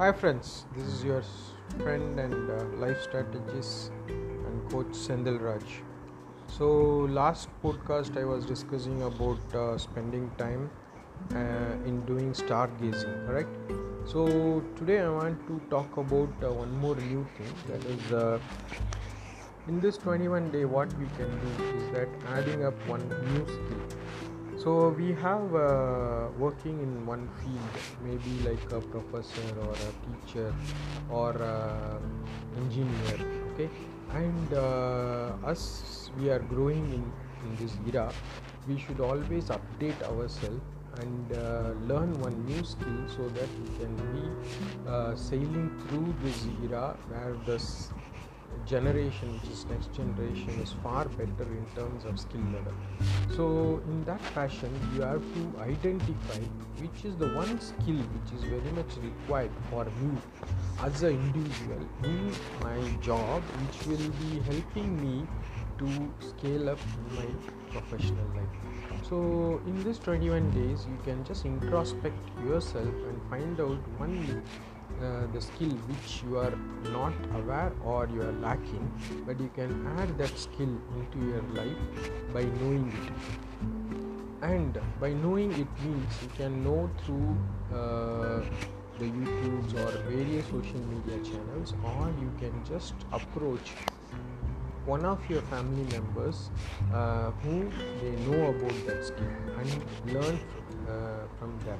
Hi, friends. This is your friend and uh, life strategist and coach Sendil Raj. So, last podcast I was discussing about uh, spending time uh, in doing stargazing, correct? So, today I want to talk about uh, one more new thing that is uh, in this 21 day, what we can do is that adding up one new skill so we have uh, working in one field maybe like a professor or a teacher or a engineer okay? And uh, us we are growing in, in this era. We should always update ourselves and uh, learn one new skill so that we can be uh, sailing through this era where the generation which is next generation is far better in terms of skill level. So in that fashion you have to identify which is the one skill which is very much required for you as an individual in my job which will be helping me to scale up my professional life. So in this 21 days you can just introspect yourself and find out one uh, the skill which you are not aware or you are lacking but you can add that skill into your life by knowing it. And by knowing it means you can know through uh, the youtubes or various social media channels or you can just approach one of your family members uh, who they know about that skill and learn uh, from them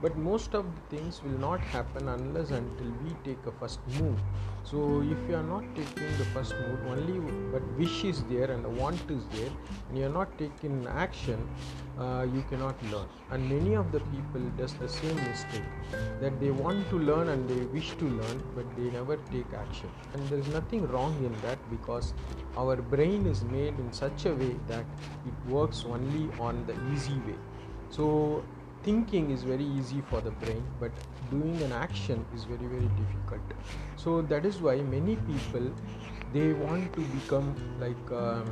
but most of the things will not happen unless until we take a first move. So if you are not taking the first move only but wish is there and want is there and you are not taking action uh, you cannot learn. And many of the people does the same mistake that they want to learn and they wish to learn but they never take action. And there is nothing wrong in that because our brain is made in such a way that it works only on the easy way. So thinking is very easy for the brain but doing an action is very very difficult. So that is why many people they want to become like um,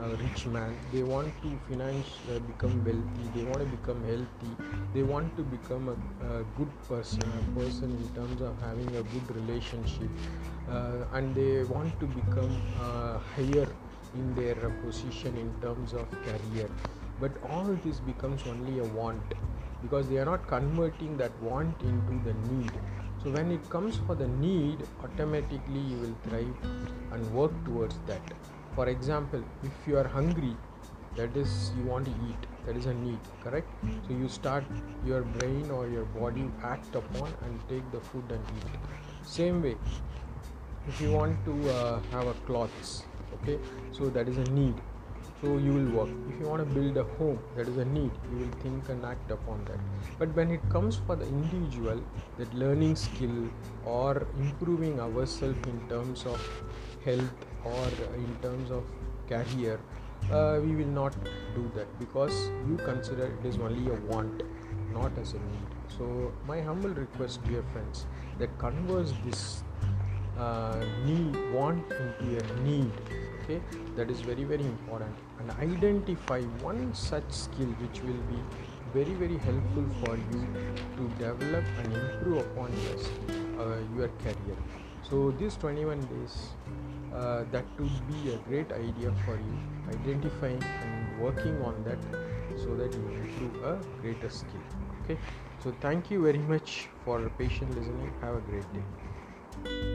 a rich man. They want to finance uh, become wealthy. They want to become healthy. They want to become a, a good person a person in terms of having a good relationship uh, and they want to become uh, higher in their position in terms of career but all this becomes only a want because they are not converting that want into the need. So when it comes for the need automatically you will thrive and work towards that. For example if you are hungry that is you want to eat that is a need correct? So you start your brain or your body act upon and take the food and eat. Same way if you want to uh, have a clothes okay? So that is a need so you will work. If you want to build a home that is a need you will think and act upon that. But when it comes for the individual that learning skill or improving ourselves in terms of health or in terms of career uh, we will not do that because you consider it is only a want not as a need. So my humble request dear friends that converts this uh, need want into a need okay? That is very very important. And identify one such skill which will be very very helpful for you to develop and improve upon your, uh, your career. So these 21 days uh, that would be a great idea for you identifying and working on that so that you improve a greater skill okay? So thank you very much for patient listening. Have a great day